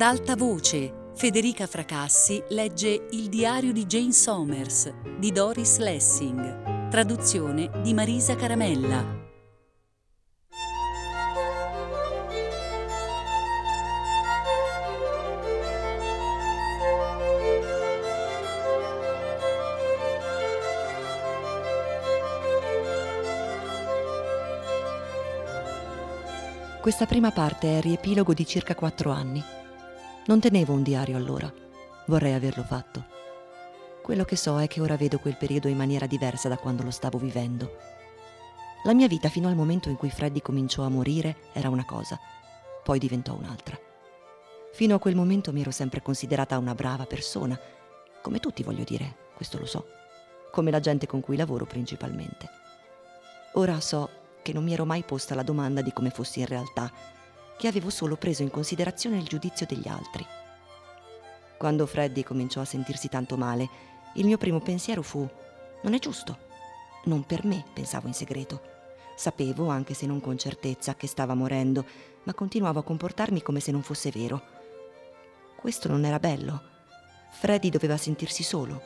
Ad alta voce, Federica Fracassi legge Il diario di Jane Somers di Doris Lessing, traduzione di Marisa Caramella. Questa prima parte è il riepilogo di circa quattro anni. Non tenevo un diario allora. Vorrei averlo fatto. Quello che so è che ora vedo quel periodo in maniera diversa da quando lo stavo vivendo. La mia vita fino al momento in cui Freddy cominciò a morire era una cosa, poi diventò un'altra. Fino a quel momento mi ero sempre considerata una brava persona, come tutti voglio dire, questo lo so, come la gente con cui lavoro principalmente. Ora so che non mi ero mai posta la domanda di come fossi in realtà, che avevo solo preso in considerazione il giudizio degli altri. Quando Freddy cominciò a sentirsi tanto male, il mio primo pensiero fu non è giusto. Non per me, pensavo in segreto. Sapevo, anche se non con certezza, che stava morendo, ma continuavo a comportarmi come se non fosse vero. Questo non era bello. Freddy doveva sentirsi solo.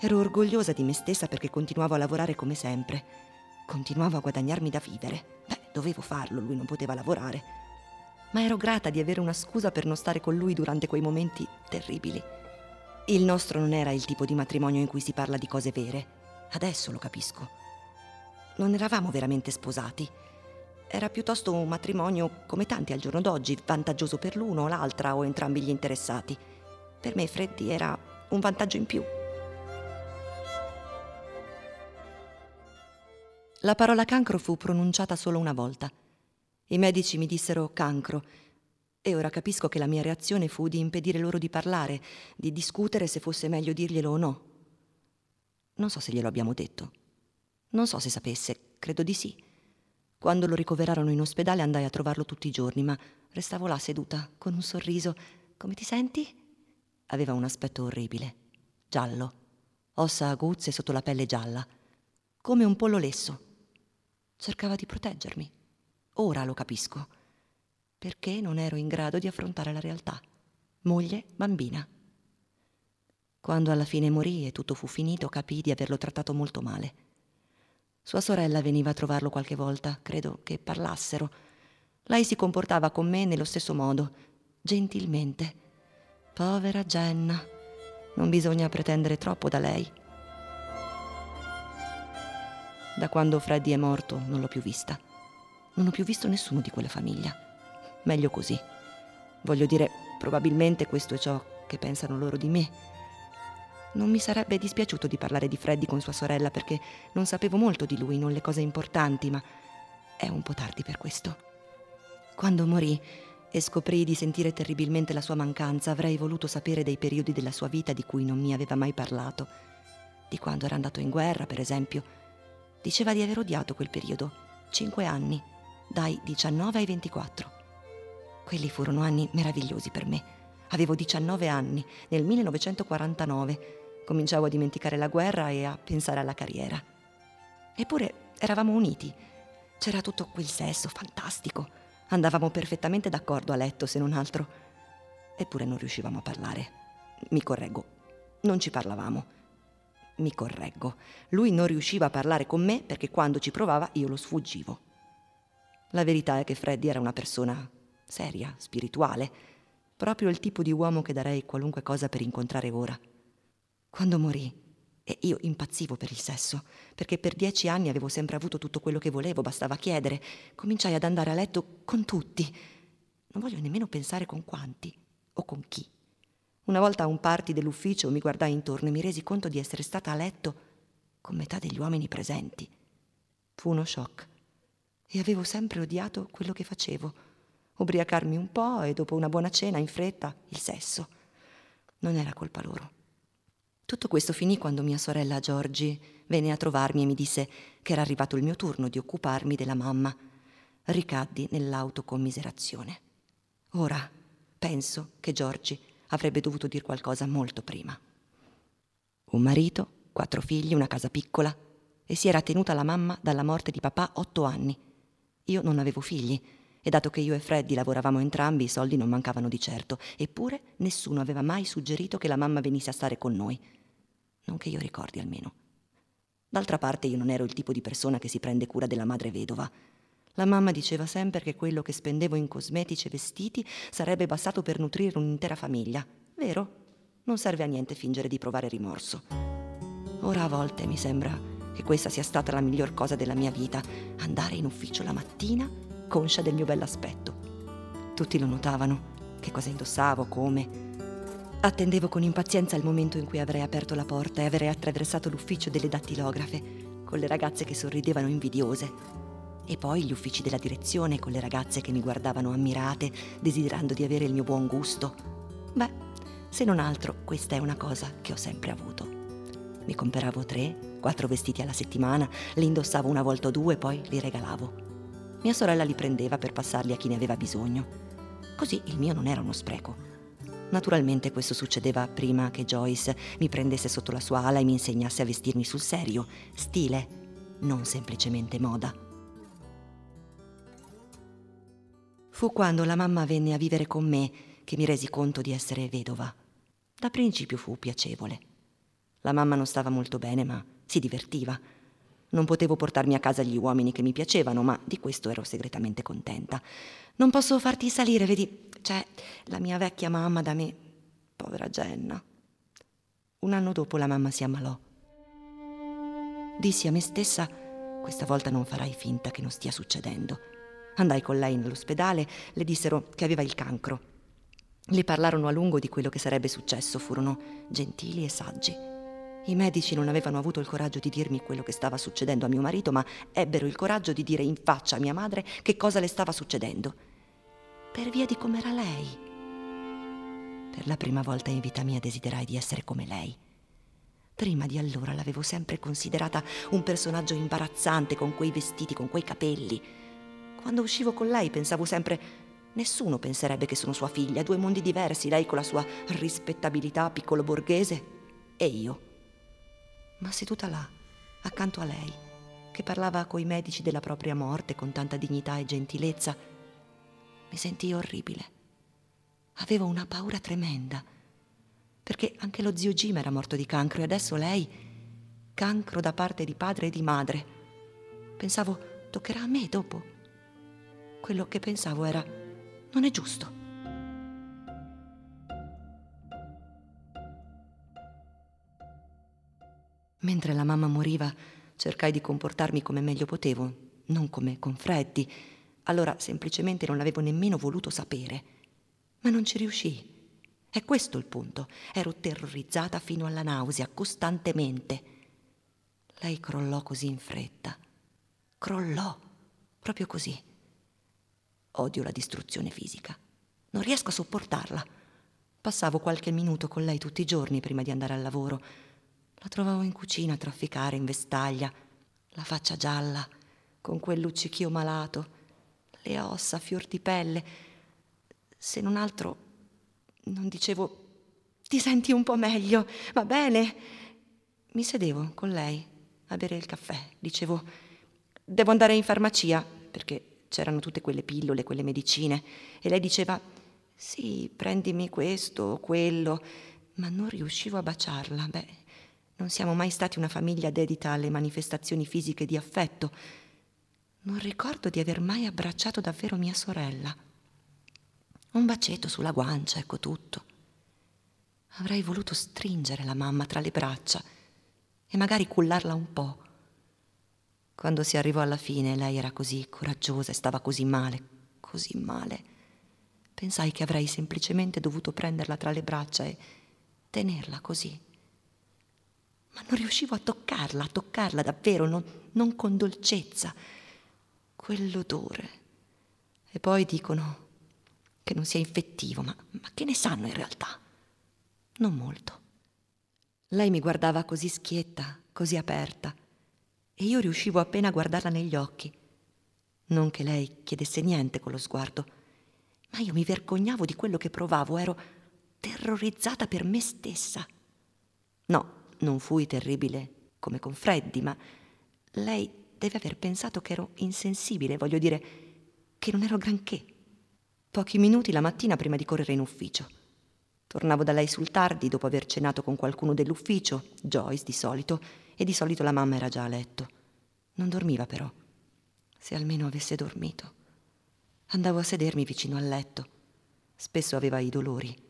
Ero orgogliosa di me stessa perché continuavo a lavorare come sempre Continuavo a guadagnarmi da vivere. Beh, dovevo farlo, lui non poteva lavorare. Ma ero grata di avere una scusa per non stare con lui durante quei momenti terribili. Il nostro non era il tipo di matrimonio in cui si parla di cose vere. Adesso lo capisco. Non eravamo veramente sposati. Era piuttosto un matrimonio come tanti al giorno d'oggi, vantaggioso per l'uno o l'altra o entrambi gli interessati. Per me Freddy era un vantaggio in più. La parola cancro fu pronunciata solo una volta. I medici mi dissero cancro e ora capisco che la mia reazione fu di impedire loro di parlare, di discutere se fosse meglio dirglielo o no. Non so se glielo abbiamo detto. Non so se sapesse, credo di sì. Quando lo ricoverarono in ospedale andai a trovarlo tutti i giorni, ma restavo là seduta, con un sorriso. Come ti senti? Aveva un aspetto orribile, giallo, ossa aguzze sotto la pelle gialla, come un pollo lesso. Cercava di proteggermi. Ora lo capisco. Perché non ero in grado di affrontare la realtà. Moglie, bambina. Quando alla fine morì e tutto fu finito, capii di averlo trattato molto male. Sua sorella veniva a trovarlo qualche volta, credo che parlassero. Lei si comportava con me nello stesso modo, gentilmente. Povera Jenna. Non bisogna pretendere troppo da lei. Da quando Freddy è morto non l'ho più vista. Non ho più visto nessuno di quella famiglia. Meglio così. Voglio dire, probabilmente questo è ciò che pensano loro di me. Non mi sarebbe dispiaciuto di parlare di Freddy con sua sorella perché non sapevo molto di lui, non le cose importanti, ma è un po' tardi per questo. Quando morì e scoprì di sentire terribilmente la sua mancanza, avrei voluto sapere dei periodi della sua vita di cui non mi aveva mai parlato. Di quando era andato in guerra, per esempio, Diceva di aver odiato quel periodo, cinque anni, dai 19 ai 24. Quelli furono anni meravigliosi per me. Avevo 19 anni, nel 1949. Cominciavo a dimenticare la guerra e a pensare alla carriera. Eppure eravamo uniti. C'era tutto quel sesso fantastico. Andavamo perfettamente d'accordo a letto, se non altro. Eppure non riuscivamo a parlare. Mi correggo, non ci parlavamo. Mi correggo. Lui non riusciva a parlare con me perché quando ci provava io lo sfuggivo. La verità è che Freddy era una persona seria, spirituale, proprio il tipo di uomo che darei qualunque cosa per incontrare ora. Quando morì, e io impazzivo per il sesso, perché per dieci anni avevo sempre avuto tutto quello che volevo, bastava chiedere, cominciai ad andare a letto con tutti. Non voglio nemmeno pensare con quanti o con chi. Una volta a un party dell'ufficio mi guardai intorno e mi resi conto di essere stata a letto con metà degli uomini presenti. Fu uno shock. E avevo sempre odiato quello che facevo. Ubriacarmi un po' e dopo una buona cena, in fretta, il sesso. Non era colpa loro. Tutto questo finì quando mia sorella Giorgi venne a trovarmi e mi disse che era arrivato il mio turno di occuparmi della mamma. Ricaddi nell'autocommiserazione. Ora penso che Giorgi avrebbe dovuto dir qualcosa molto prima. Un marito, quattro figli, una casa piccola e si era tenuta la mamma dalla morte di papà otto anni. Io non avevo figli E dato che io e Freddy lavoravamo entrambi, i soldi non mancavano di certo. Eppure nessuno aveva mai suggerito che la mamma venisse a stare con noi. Non che io ricordi almeno. D'altra parte io non ero il tipo di persona che si prende cura della madre vedova. La mamma diceva sempre che quello che spendevo in cosmetici e vestiti sarebbe bastato per nutrire un'intera famiglia. Vero? Non serve a niente fingere di provare rimorso. Ora a volte mi sembra che questa sia stata la miglior cosa della mia vita, andare in ufficio la mattina conscia del mio bell'aspetto. Tutti lo notavano, che cosa indossavo, come. Attendevo con impazienza il momento in cui avrei aperto la porta e avrei attraversato l'ufficio delle dattilografe, con le ragazze che sorridevano invidiose. E poi gli uffici della direzione, con le ragazze che mi guardavano ammirate, desiderando di avere il mio buon gusto. Beh, se non altro, questa è una cosa che ho sempre avuto. Mi compravo tre, quattro vestiti alla settimana, li indossavo una volta o due, poi li regalavo. Mia sorella li prendeva per passarli a chi ne aveva bisogno. Così il mio non era uno spreco. Naturalmente questo succedeva prima che Joyce mi prendesse sotto la sua ala e mi insegnasse a vestirmi sul serio, stile, non semplicemente moda. Fu quando la mamma venne a vivere con me che mi resi conto di essere vedova. Da principio fu piacevole. La mamma non stava molto bene, ma si divertiva. Non potevo portarmi a casa gli uomini che mi piacevano, ma di questo ero segretamente contenta. Non posso farti salire, vedi, c'è la mia vecchia mamma da me, povera Jenna. Un anno dopo la mamma si ammalò. Dissi a me stessa, questa volta non farai finta che non stia succedendo. Andai con lei nell'ospedale, le dissero che aveva il cancro. Le parlarono a lungo di quello che sarebbe successo, furono gentili e saggi. I medici non avevano avuto il coraggio di dirmi quello che stava succedendo a mio marito, ma ebbero il coraggio di dire in faccia a mia madre che cosa le stava succedendo per via di com'era lei. Per la prima volta in vita mia desiderai di essere come lei. Prima di allora l'avevo sempre considerata un personaggio imbarazzante con quei vestiti, con quei capelli. Quando uscivo con lei pensavo sempre nessuno penserebbe che sono sua figlia, due mondi diversi, lei con la sua rispettabilità piccolo borghese e io. Ma seduta là, accanto a lei, che parlava coi medici della propria morte con tanta dignità e gentilezza, mi sentii orribile. Avevo una paura tremenda, perché anche lo zio Jim era morto di cancro e adesso lei, cancro da parte di padre e di madre. Pensavo, toccherà a me dopo. Quello che pensavo era, non è giusto. Mentre la mamma moriva, cercai di comportarmi come meglio potevo, non come con Freddy allora semplicemente non avevo nemmeno voluto sapere. Ma non ci riuscii. È questo il punto. Ero terrorizzata fino alla nausea, costantemente. Lei crollò così in fretta. Crollò, proprio così. Odio la distruzione fisica. Non riesco a sopportarla. Passavo qualche minuto con lei tutti i giorni prima di andare al lavoro. La trovavo in cucina a trafficare in vestaglia, la faccia gialla, con quel luccichio malato le ossa, fior di pelle. Se non altro, non dicevo, ti senti un po' meglio, va bene? Mi sedevo con lei a bere il caffè. Dicevo, devo andare in farmacia, perché c'erano tutte quelle pillole, quelle medicine. E lei diceva, sì, prendimi questo o quello. Ma non riuscivo a baciarla. Beh, non siamo mai stati una famiglia dedita alle manifestazioni fisiche di affetto. Non ricordo di aver mai abbracciato davvero mia sorella. Un bacetto sulla guancia, ecco tutto. Avrei voluto stringere la mamma tra le braccia e magari cullarla un po'. Quando si arrivò alla fine, lei era così coraggiosa e stava così male, così male. Pensai che avrei semplicemente dovuto prenderla tra le braccia e tenerla così. Ma non riuscivo a toccarla, a toccarla davvero, non, non con dolcezza quell'odore. E poi dicono che non sia infettivo, ma, ma che ne sanno in realtà? Non molto. Lei mi guardava così schietta, così aperta, e io riuscivo appena a guardarla negli occhi. Non che lei chiedesse niente con lo sguardo, ma io mi vergognavo di quello che provavo, ero terrorizzata per me stessa. No, non fui terribile come con Freddy, ma lei deve aver pensato che ero insensibile, voglio dire, che non ero granché. Pochi minuti la mattina prima di correre in ufficio. Tornavo da lei sul tardi dopo aver cenato con qualcuno dell'ufficio, Joyce di solito, e di solito la mamma era già a letto. Non dormiva però. Se almeno avesse dormito. Andavo a sedermi vicino al letto. Spesso aveva i dolori.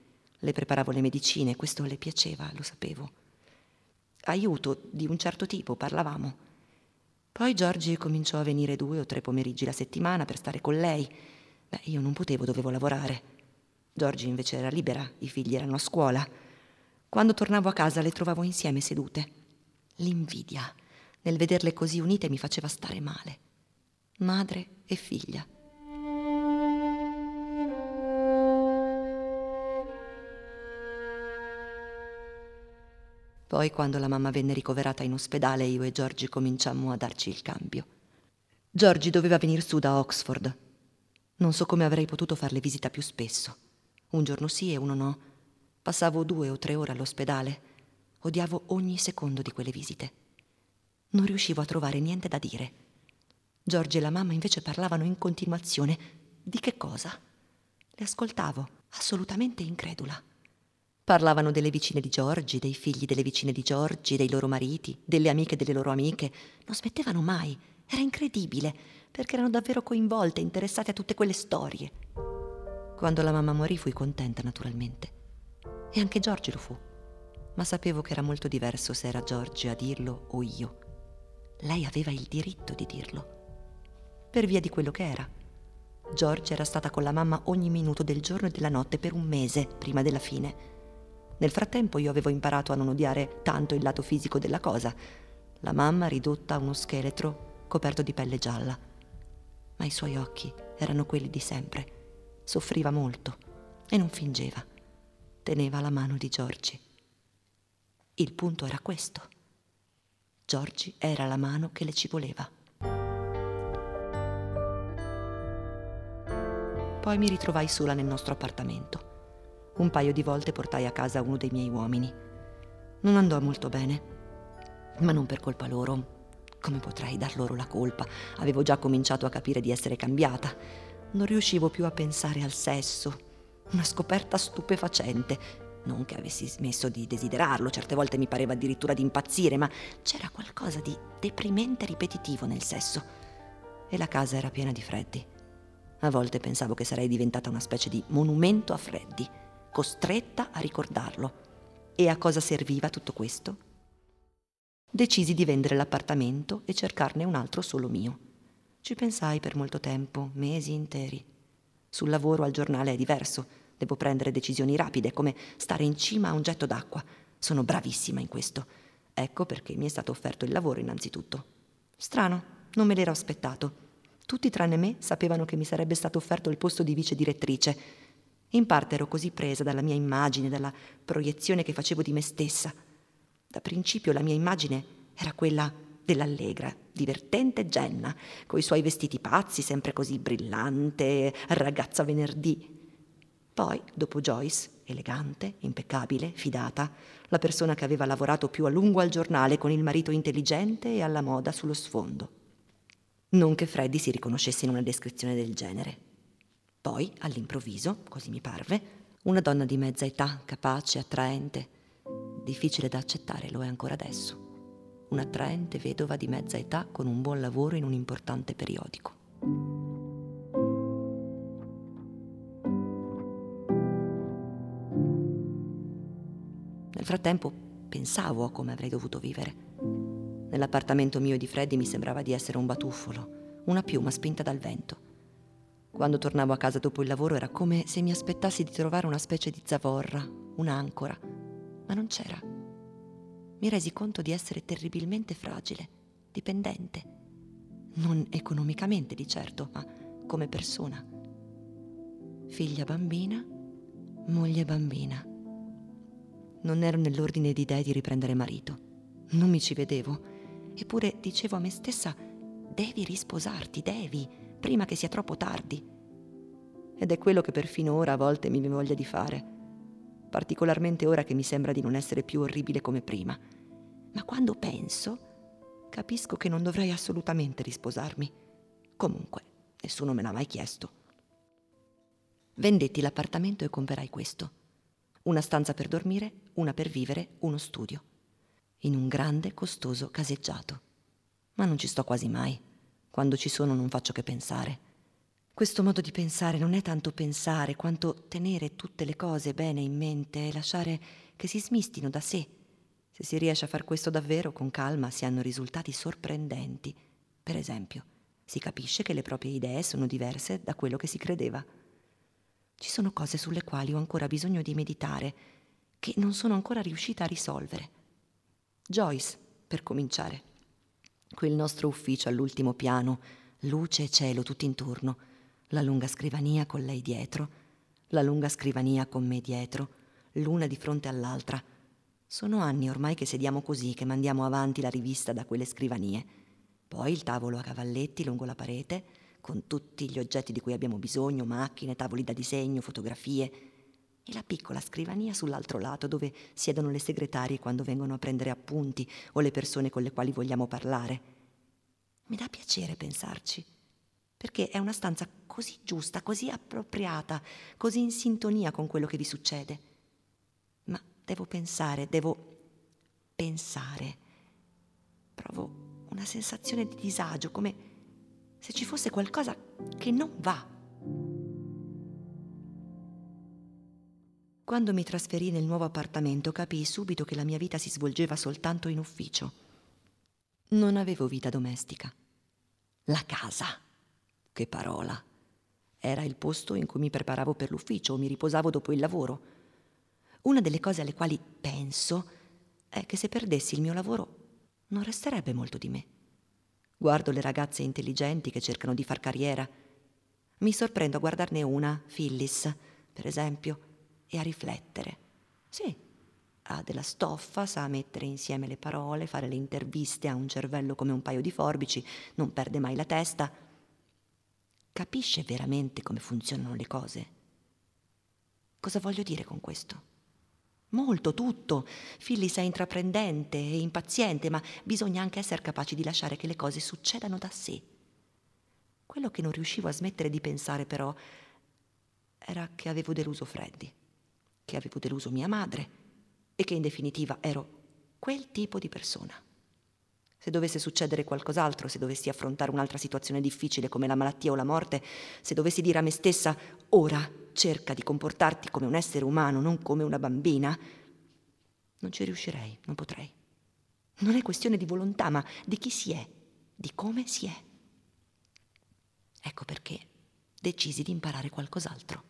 Le preparavo le medicine, questo le piaceva, lo sapevo. Aiuto di un certo tipo, parlavamo. Poi Giorgi cominciò a venire due o tre pomeriggi la settimana per stare con lei. Beh, io non potevo, dovevo lavorare. Giorgi invece era libera, i figli erano a scuola. Quando tornavo a casa le trovavo insieme sedute. L'invidia nel vederle così unite mi faceva stare male. Madre e figlia. Poi, quando la mamma venne ricoverata in ospedale, io e Giorgi cominciammo a darci il cambio. Giorgi doveva venire su da Oxford. Non so come avrei potuto farle visita più spesso. Un giorno sì e uno no. Passavo due o tre ore all'ospedale. Odiavo ogni secondo di quelle visite. Non riuscivo a trovare niente da dire. Giorgi e la mamma invece parlavano in continuazione. Di che cosa? Le ascoltavo, assolutamente incredula. Parlavano delle vicine di Giorgi, dei figli delle vicine di Giorgi, dei loro mariti, delle amiche delle loro amiche. Non smettevano mai. Era incredibile, perché erano davvero coinvolte, interessate a tutte quelle storie. Quando la mamma morì fui contenta, naturalmente. E anche Giorgi lo fu. Ma sapevo che era molto diverso se era Giorgi a dirlo o io. Lei aveva il diritto di dirlo. Per via di quello che era. Giorgi era stata con la mamma ogni minuto del giorno e della notte per un mese prima della fine nel frattempo io avevo imparato a non odiare tanto il lato fisico della cosa. La mamma ridotta a uno scheletro coperto di pelle gialla. Ma i suoi occhi erano quelli di sempre. Soffriva molto e non fingeva. Teneva la mano di Giorgi. Il punto era questo. Giorgi era la mano che le ci voleva. Poi mi ritrovai sola nel nostro appartamento. Un paio di volte portai a casa uno dei miei uomini. Non andò molto bene, ma non per colpa loro. Come potrei dar loro la colpa? Avevo già cominciato a capire di essere cambiata. Non riuscivo più a pensare al sesso. Una scoperta stupefacente. Non che avessi smesso di desiderarlo, certe volte mi pareva addirittura di impazzire, ma c'era qualcosa di deprimente ripetitivo nel sesso. E la casa era piena di freddi. A volte pensavo che sarei diventata una specie di monumento a freddi costretta a ricordarlo. E a cosa serviva tutto questo? Decisi di vendere l'appartamento e cercarne un altro solo mio. Ci pensai per molto tempo, mesi interi. Sul lavoro al giornale è diverso, devo prendere decisioni rapide, come stare in cima a un getto d'acqua. Sono bravissima in questo. Ecco perché mi è stato offerto il lavoro innanzitutto. Strano, non me l'ero aspettato. Tutti tranne me sapevano che mi sarebbe stato offerto il posto di vice direttrice in parte ero così presa dalla mia immagine, dalla proiezione che facevo di me stessa. Da principio la mia immagine era quella dell'allegra, divertente Jenna, coi suoi vestiti pazzi, sempre così brillante, ragazza venerdì. Poi, dopo Joyce, elegante, impeccabile, fidata, la persona che aveva lavorato più a lungo al giornale con il marito intelligente e alla moda sullo sfondo. Non che Freddy si riconoscesse in una descrizione del genere. Poi, all'improvviso, così mi parve, una donna di mezza età, capace, attraente. Difficile da accettare, lo è ancora adesso. Un'attraente vedova di mezza età con un buon lavoro in un importante periodico. Nel frattempo pensavo a come avrei dovuto vivere. Nell'appartamento mio di Freddy mi sembrava di essere un batuffolo, una piuma spinta dal vento. Quando tornavo a casa dopo il lavoro era come se mi aspettassi di trovare una specie di zavorra, un'ancora, ma non c'era. Mi resi conto di essere terribilmente fragile, dipendente. Non economicamente di certo, ma come persona. Figlia bambina, moglie bambina. Non ero nell'ordine di idee di riprendere marito. Non mi ci vedevo. Eppure dicevo a me stessa, devi risposarti, devi prima che sia troppo tardi. Ed è quello che perfino ora a volte mi voglia di fare, particolarmente ora che mi sembra di non essere più orribile come prima. Ma quando penso, capisco che non dovrei assolutamente risposarmi. Comunque, Nessuno me l'ha mai chiesto. Vendetti l'appartamento e comperai questo. Una stanza per dormire, una per vivere, uno studio. In un grande, costoso caseggiato. Ma non ci sto quasi mai. Quando ci sono non faccio che pensare. Questo modo di pensare non è tanto pensare quanto tenere tutte le cose bene in mente e lasciare che si smistino da sé. Se si riesce a far questo davvero, con calma, si hanno risultati sorprendenti. Per esempio, si capisce che le proprie idee sono diverse da quello che si credeva. Ci sono cose sulle quali ho ancora bisogno di meditare, che non sono ancora riuscita a risolvere. Joyce, per cominciare. Quel nostro ufficio all'ultimo piano, luce e cielo tutto intorno, la lunga scrivania con lei dietro, la lunga scrivania con me dietro, l'una di fronte all'altra. Sono anni ormai che sediamo così, che mandiamo avanti la rivista da quelle scrivanie. Poi il tavolo a cavalletti lungo la parete, con tutti gli oggetti di cui abbiamo bisogno, macchine, tavoli da disegno, fotografie, e la piccola scrivania sull'altro lato dove siedono le segretarie quando vengono a prendere appunti o le persone con le quali vogliamo parlare. Mi dà piacere pensarci, perché è una stanza così giusta, così appropriata, così in sintonia con quello che vi succede. Ma devo pensare, devo pensare. Provo una sensazione di disagio, come se ci fosse qualcosa che non va. Quando mi trasferì nel nuovo appartamento capii subito che la mia vita si svolgeva soltanto in ufficio. Non avevo vita domestica. La casa. Che parola. Era il posto in cui mi preparavo per l'ufficio o mi riposavo dopo il lavoro. Una delle cose alle quali penso è che se perdessi il mio lavoro non resterebbe molto di me. Guardo le ragazze intelligenti che cercano di far carriera. Mi sorprendo a guardarne una, Phyllis, per esempio, e a riflettere. Sì, ha della stoffa, sa mettere insieme le parole, fare le interviste, ha un cervello come un paio di forbici, non perde mai la testa. Capisce veramente come funzionano le cose. Cosa voglio dire con questo? Molto, tutto. Phyllis è intraprendente e impaziente, ma bisogna anche essere capaci di lasciare che le cose succedano da sé. Quello che non riuscivo a smettere di pensare, però, era che avevo deluso Freddy, che avevo deluso mia madre e che in definitiva ero quel tipo di persona. Se dovesse succedere qualcos'altro, se dovessi affrontare un'altra situazione difficile come la malattia o la morte, se dovessi dire a me stessa ora cerca di comportarti come un essere umano, non come una bambina, non ci riuscirei, non potrei. Non è questione di volontà, ma di chi si è, di come si è. Ecco perché decisi di imparare qualcos'altro.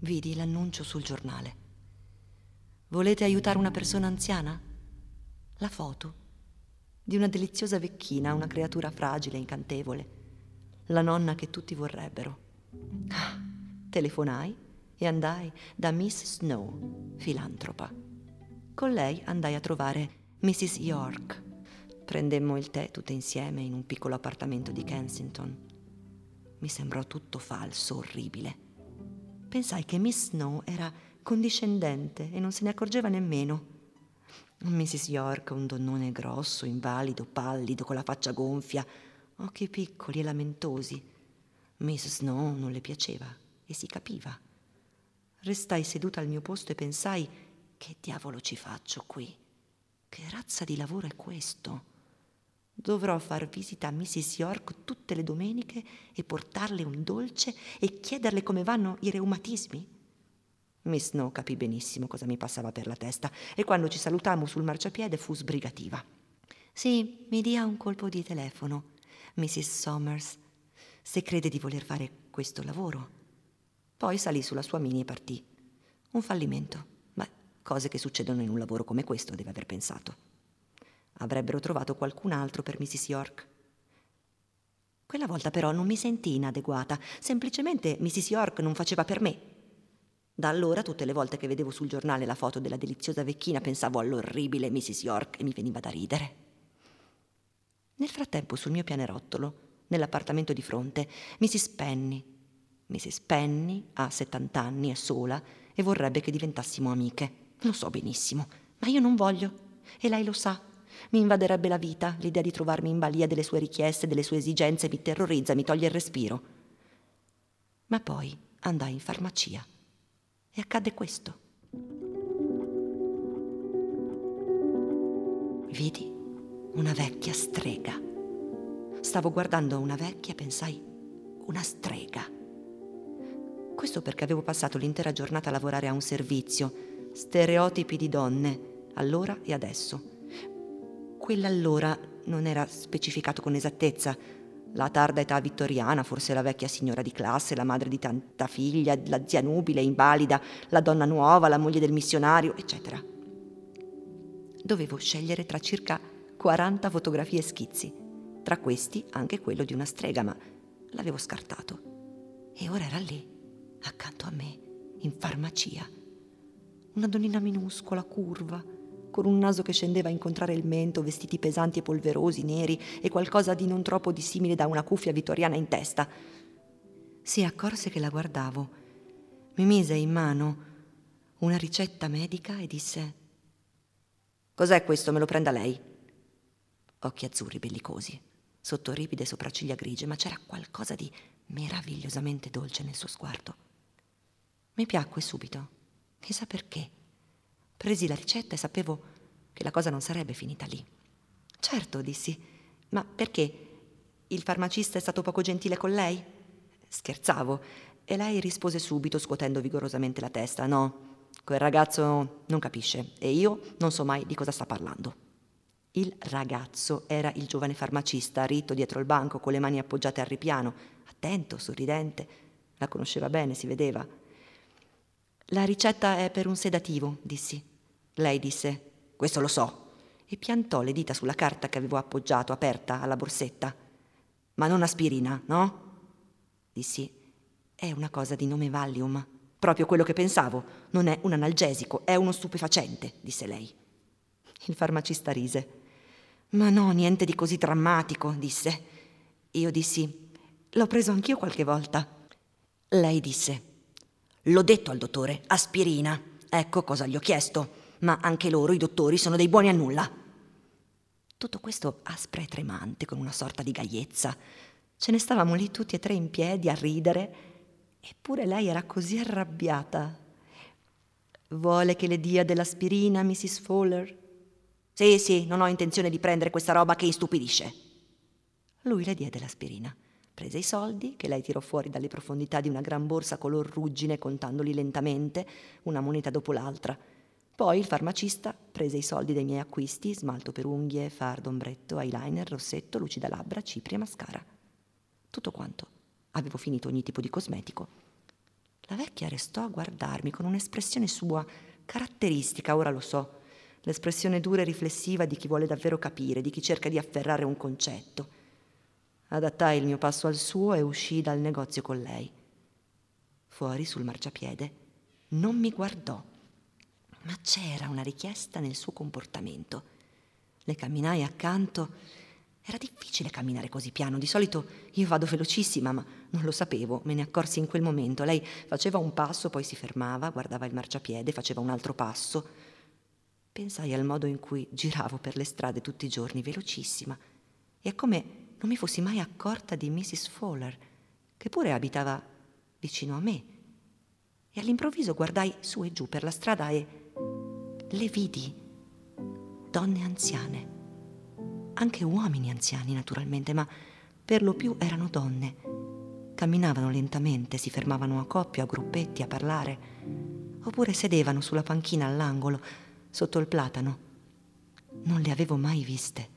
Vidi l'annuncio sul giornale. Volete aiutare una persona anziana? La foto di una deliziosa vecchina, una creatura fragile, incantevole, la nonna che tutti vorrebbero. Telefonai e andai da Miss Snow, filantropa. Con lei andai a trovare Mrs. York. Prendemmo il tè tutte insieme in un piccolo appartamento di Kensington. Mi sembrò tutto falso, orribile. Pensai che Miss Snow era condiscendente e non se ne accorgeva nemmeno. Mrs. York, un donnone grosso, invalido, pallido, con la faccia gonfia, occhi piccoli e lamentosi Miss Snow non le piaceva e si capiva. Restai seduta al mio posto e pensai che diavolo ci faccio qui? Che razza di lavoro è questo? Dovrò far visita a Mrs. York tutte le domeniche e portarle un dolce e chiederle come vanno i reumatismi? Miss Snow capì benissimo cosa mi passava per la testa e quando ci salutammo sul marciapiede fu sbrigativa. Sì, mi dia un colpo di telefono, Mrs. Somers se crede di voler fare questo lavoro. Poi salì sulla sua mini e partì. Un fallimento. Beh, cose che succedono in un lavoro come questo, deve aver pensato. Avrebbero trovato qualcun altro per Mrs. York. Quella volta però non mi sentii inadeguata, semplicemente Mrs. York non faceva per me. Da allora, tutte le volte che vedevo sul giornale la foto della deliziosa vecchina, pensavo all'orribile Mrs. York e mi veniva da ridere. Nel frattempo, sul mio pianerottolo, nell'appartamento di fronte, Mrs. Penny. Mrs. Penny ha 70 anni, è sola e vorrebbe che diventassimo amiche. Lo so benissimo, ma io non voglio. E lei lo sa. Mi invaderebbe la vita, l'idea di trovarmi in balia delle sue richieste, delle sue esigenze, mi terrorizza, mi toglie il respiro. Ma poi andai in farmacia e accadde questo. Vidi una vecchia strega. Stavo guardando una vecchia e pensai, una strega. Questo perché avevo passato l'intera giornata a lavorare a un servizio, stereotipi di donne, allora e adesso. Quell'allora non era specificato con esattezza. La tarda età vittoriana, forse la vecchia signora di classe, la madre di tanta figlia, la zia nubile, invalida, la donna nuova, la moglie del missionario, eccetera. Dovevo scegliere tra circa 40 fotografie e schizzi, tra questi anche quello di una strega, ma l'avevo scartato. E ora era lì, accanto a me, in farmacia. Una donnina minuscola, curva, con un naso che scendeva a incontrare il mento, vestiti pesanti e polverosi, neri, e qualcosa di non troppo dissimile da una cuffia vittoriana in testa. Si accorse che la guardavo. Mi mise in mano una ricetta medica e disse: Cos'è questo? Me lo prenda lei. Occhi azzurri bellicosi, sotto ripide sopracciglia grigie, ma c'era qualcosa di meravigliosamente dolce nel suo sguardo. Mi piacque subito, chissà perché. Presi la ricetta e sapevo che la cosa non sarebbe finita lì. Certo, dissi, ma perché? Il farmacista è stato poco gentile con lei? Scherzavo, e lei rispose subito, scuotendo vigorosamente la testa, no, quel ragazzo non capisce e io non so mai di cosa sta parlando. Il ragazzo era il giovane farmacista, ritto dietro il banco, con le mani appoggiate al ripiano, attento, sorridente. La conosceva bene, si vedeva. La ricetta è per un sedativo, dissi. Lei disse, questo lo so, e piantò le dita sulla carta che avevo appoggiato, aperta, alla borsetta. Ma non aspirina, no? Dissi, è una cosa di nome Valium. Proprio quello che pensavo. Non è un analgesico, è uno stupefacente, disse lei. Il farmacista rise. Ma no, niente di così drammatico, disse. Io dissi, l'ho preso anch'io qualche volta. Lei disse, l'ho detto al dottore, aspirina. Ecco cosa gli ho chiesto ma anche loro, i dottori, sono dei buoni a nulla. Tutto questo aspra e tremante, con una sorta di gaiezza. Ce ne stavamo lì tutti e tre in piedi a ridere, eppure lei era così arrabbiata. Vuole che le dia dell'aspirina, Mrs. Fowler? Sì, sì, non ho intenzione di prendere questa roba che istupidisce. Lui le diede l'aspirina. Prese i soldi, che lei tirò fuori dalle profondità di una gran borsa color ruggine, contandoli lentamente, una moneta dopo l'altra. Poi il farmacista prese i soldi dei miei acquisti, smalto per unghie, fardo, ombretto, eyeliner, rossetto, lucida labbra, cipria, mascara. Tutto quanto. Avevo finito ogni tipo di cosmetico. La vecchia restò a guardarmi con un'espressione sua, caratteristica, ora lo so, l'espressione dura e riflessiva di chi vuole davvero capire, di chi cerca di afferrare un concetto. Adattai il mio passo al suo e uscii dal negozio con lei. Fuori sul marciapiede non mi guardò ma c'era una richiesta nel suo comportamento. Le camminai accanto. Era difficile camminare così piano, di solito io vado velocissima, ma non lo sapevo, me ne accorsi in quel momento. Lei faceva un passo, poi si fermava, guardava il marciapiede, faceva un altro passo. Pensai al modo in cui giravo per le strade tutti i giorni, velocissima, e a come non mi fossi mai accorta di Mrs. Fowler, che pure abitava vicino a me. E all'improvviso guardai su e giù per la strada e le vidi donne anziane, anche uomini anziani naturalmente, ma per lo più erano donne. Camminavano lentamente, si fermavano a coppie, a gruppetti, a parlare, oppure sedevano sulla panchina all'angolo, sotto il platano. Non le avevo mai viste.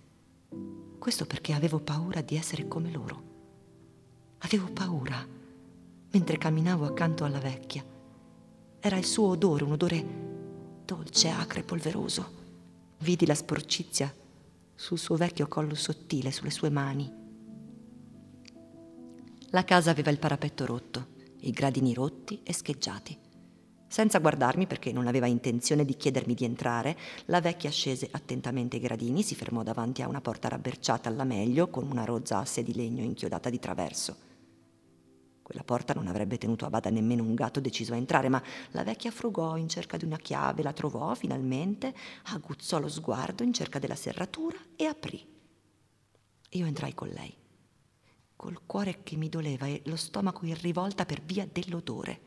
Questo perché avevo paura di essere come loro. Avevo paura mentre camminavo accanto alla vecchia. Era il suo odore, un odore dolce, acre, polveroso. Vidi la sporcizia sul suo vecchio collo sottile, sulle sue mani. La casa aveva il parapetto rotto, i gradini rotti e scheggiati. Senza guardarmi, perché non aveva intenzione di chiedermi di entrare, la vecchia scese attentamente i gradini, si fermò davanti a una porta rabberciata alla meglio, con una rozza asse di legno inchiodata di traverso. Quella porta non avrebbe tenuto a bada nemmeno un gatto deciso a entrare, ma la vecchia frugò in cerca di una chiave, la trovò finalmente, aguzzò lo sguardo in cerca della serratura e aprì. Io entrai con lei, col cuore che mi doleva e lo stomaco in rivolta per via dell'odore,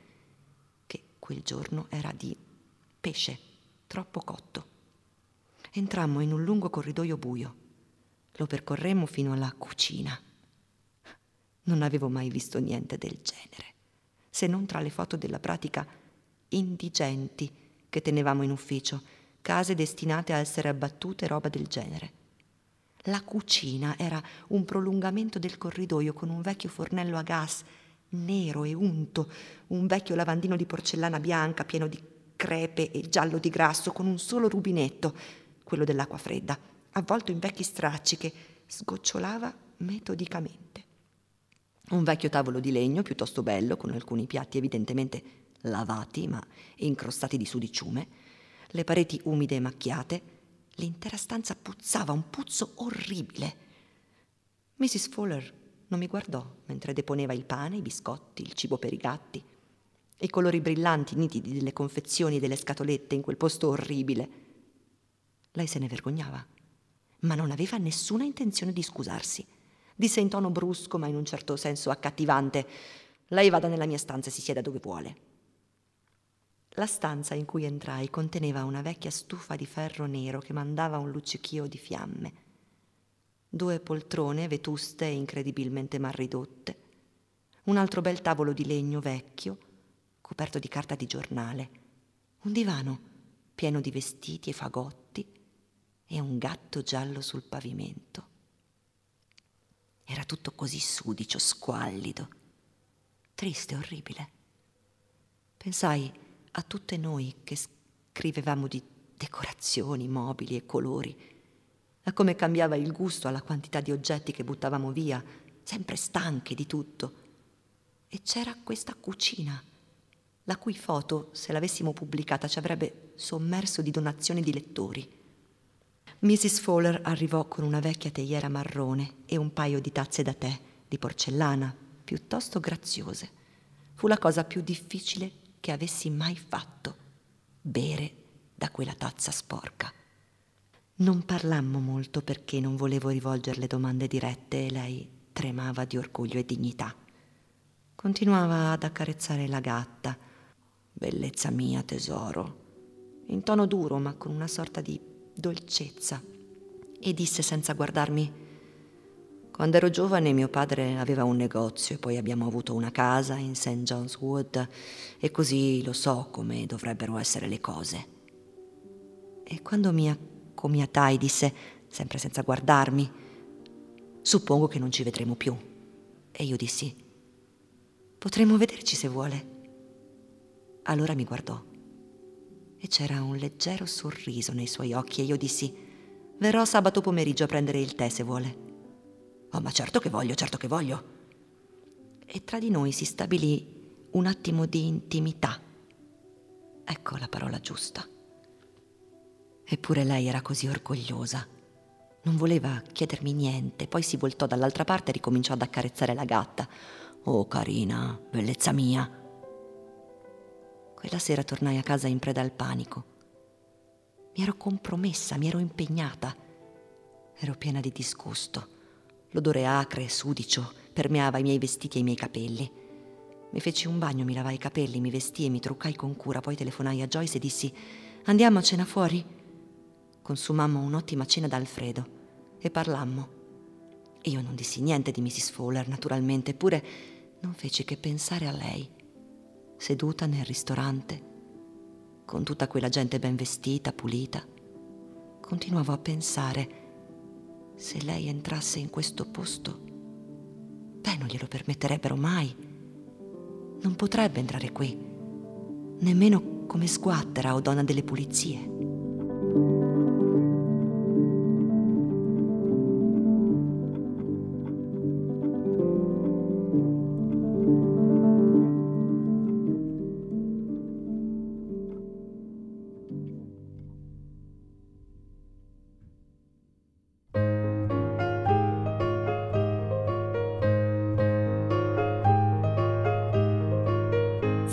quel giorno era di pesce, troppo cotto. Entrammo in un lungo corridoio buio. Lo percorremmo fino alla cucina non avevo mai visto niente del genere, se non tra le foto della pratica indigenti che tenevamo in ufficio, case destinate a essere abbattute, roba del genere. La cucina era un prolungamento del corridoio con un vecchio fornello a gas nero e unto, un vecchio lavandino di porcellana bianca pieno di crepe e giallo di grasso con un solo rubinetto, quello dell'acqua fredda, avvolto in vecchi stracci che sgocciolava metodicamente. Un vecchio tavolo di legno piuttosto bello, con alcuni piatti evidentemente lavati ma incrostati di sudiciume, le pareti umide e macchiate, l'intera stanza puzzava un puzzo orribile. Mrs. Fuller non mi guardò mentre deponeva il pane, i biscotti, il cibo per i gatti, i colori brillanti nitidi delle confezioni e delle scatolette in quel posto orribile. Lei se ne vergognava, ma non aveva nessuna intenzione di scusarsi disse in tono brusco ma in un certo senso accattivante. Lei vada nella mia stanza e si sieda dove vuole. La stanza in cui entrai conteneva una vecchia stufa di ferro nero che mandava un luccichio di fiamme, due poltrone vetuste e incredibilmente mal ridotte, un altro bel tavolo di legno vecchio, coperto di carta di giornale, un divano pieno di vestiti e fagotti e un gatto giallo sul pavimento. Era tutto così sudicio, squallido, triste, orribile. Pensai a tutte noi che scrivevamo di decorazioni, mobili e colori, a come cambiava il gusto alla quantità di oggetti che buttavamo via, sempre stanche di tutto. E c'era questa cucina, la cui foto, se l'avessimo pubblicata, ci avrebbe sommerso di donazioni di lettori. Mrs. Fowler arrivò con una vecchia teiera marrone e un paio di tazze da tè di porcellana, piuttosto graziose. Fu la cosa più difficile che avessi mai fatto, bere da quella tazza sporca. Non parlammo molto perché non volevo rivolgerle domande dirette e lei tremava di orgoglio e dignità. Continuava ad accarezzare la gatta. Bellezza mia, tesoro. In tono duro, ma con una sorta di dolcezza e disse senza guardarmi quando ero giovane mio padre aveva un negozio e poi abbiamo avuto una casa in St. John's Wood e così lo so come dovrebbero essere le cose. E quando mi accomiatai disse, sempre senza guardarmi, suppongo che non ci vedremo più. E io dissi, potremmo vederci se vuole. Allora mi guardò e c'era un leggero sorriso nei suoi occhi e io dissi verrò sabato pomeriggio a prendere il tè se vuole. Oh, ma certo che voglio, certo che voglio. E tra di noi si stabilì un attimo di intimità. Ecco la parola giusta. Eppure lei era così orgogliosa. Non voleva chiedermi niente, poi si voltò dall'altra parte e ricominciò ad accarezzare la gatta. Oh, carina, bellezza mia. Quella sera tornai a casa in preda al panico. Mi ero compromessa, mi ero impegnata. Ero piena di disgusto. L'odore acre e sudicio permeava i miei vestiti e i miei capelli. Mi feci un bagno, mi lavai i capelli, mi vestii e mi truccai con cura, poi telefonai a Joyce e dissi Andiamo a cena fuori? Consumammo un'ottima cena da Alfredo e parlammo. Io non dissi niente di Mrs. Fowler, naturalmente, eppure non feci che pensare a lei seduta nel ristorante, con tutta quella gente ben vestita, pulita. Continuavo a pensare, se lei entrasse in questo posto, beh, non glielo permetterebbero mai. Non potrebbe entrare qui, nemmeno come sguattera o donna delle pulizie.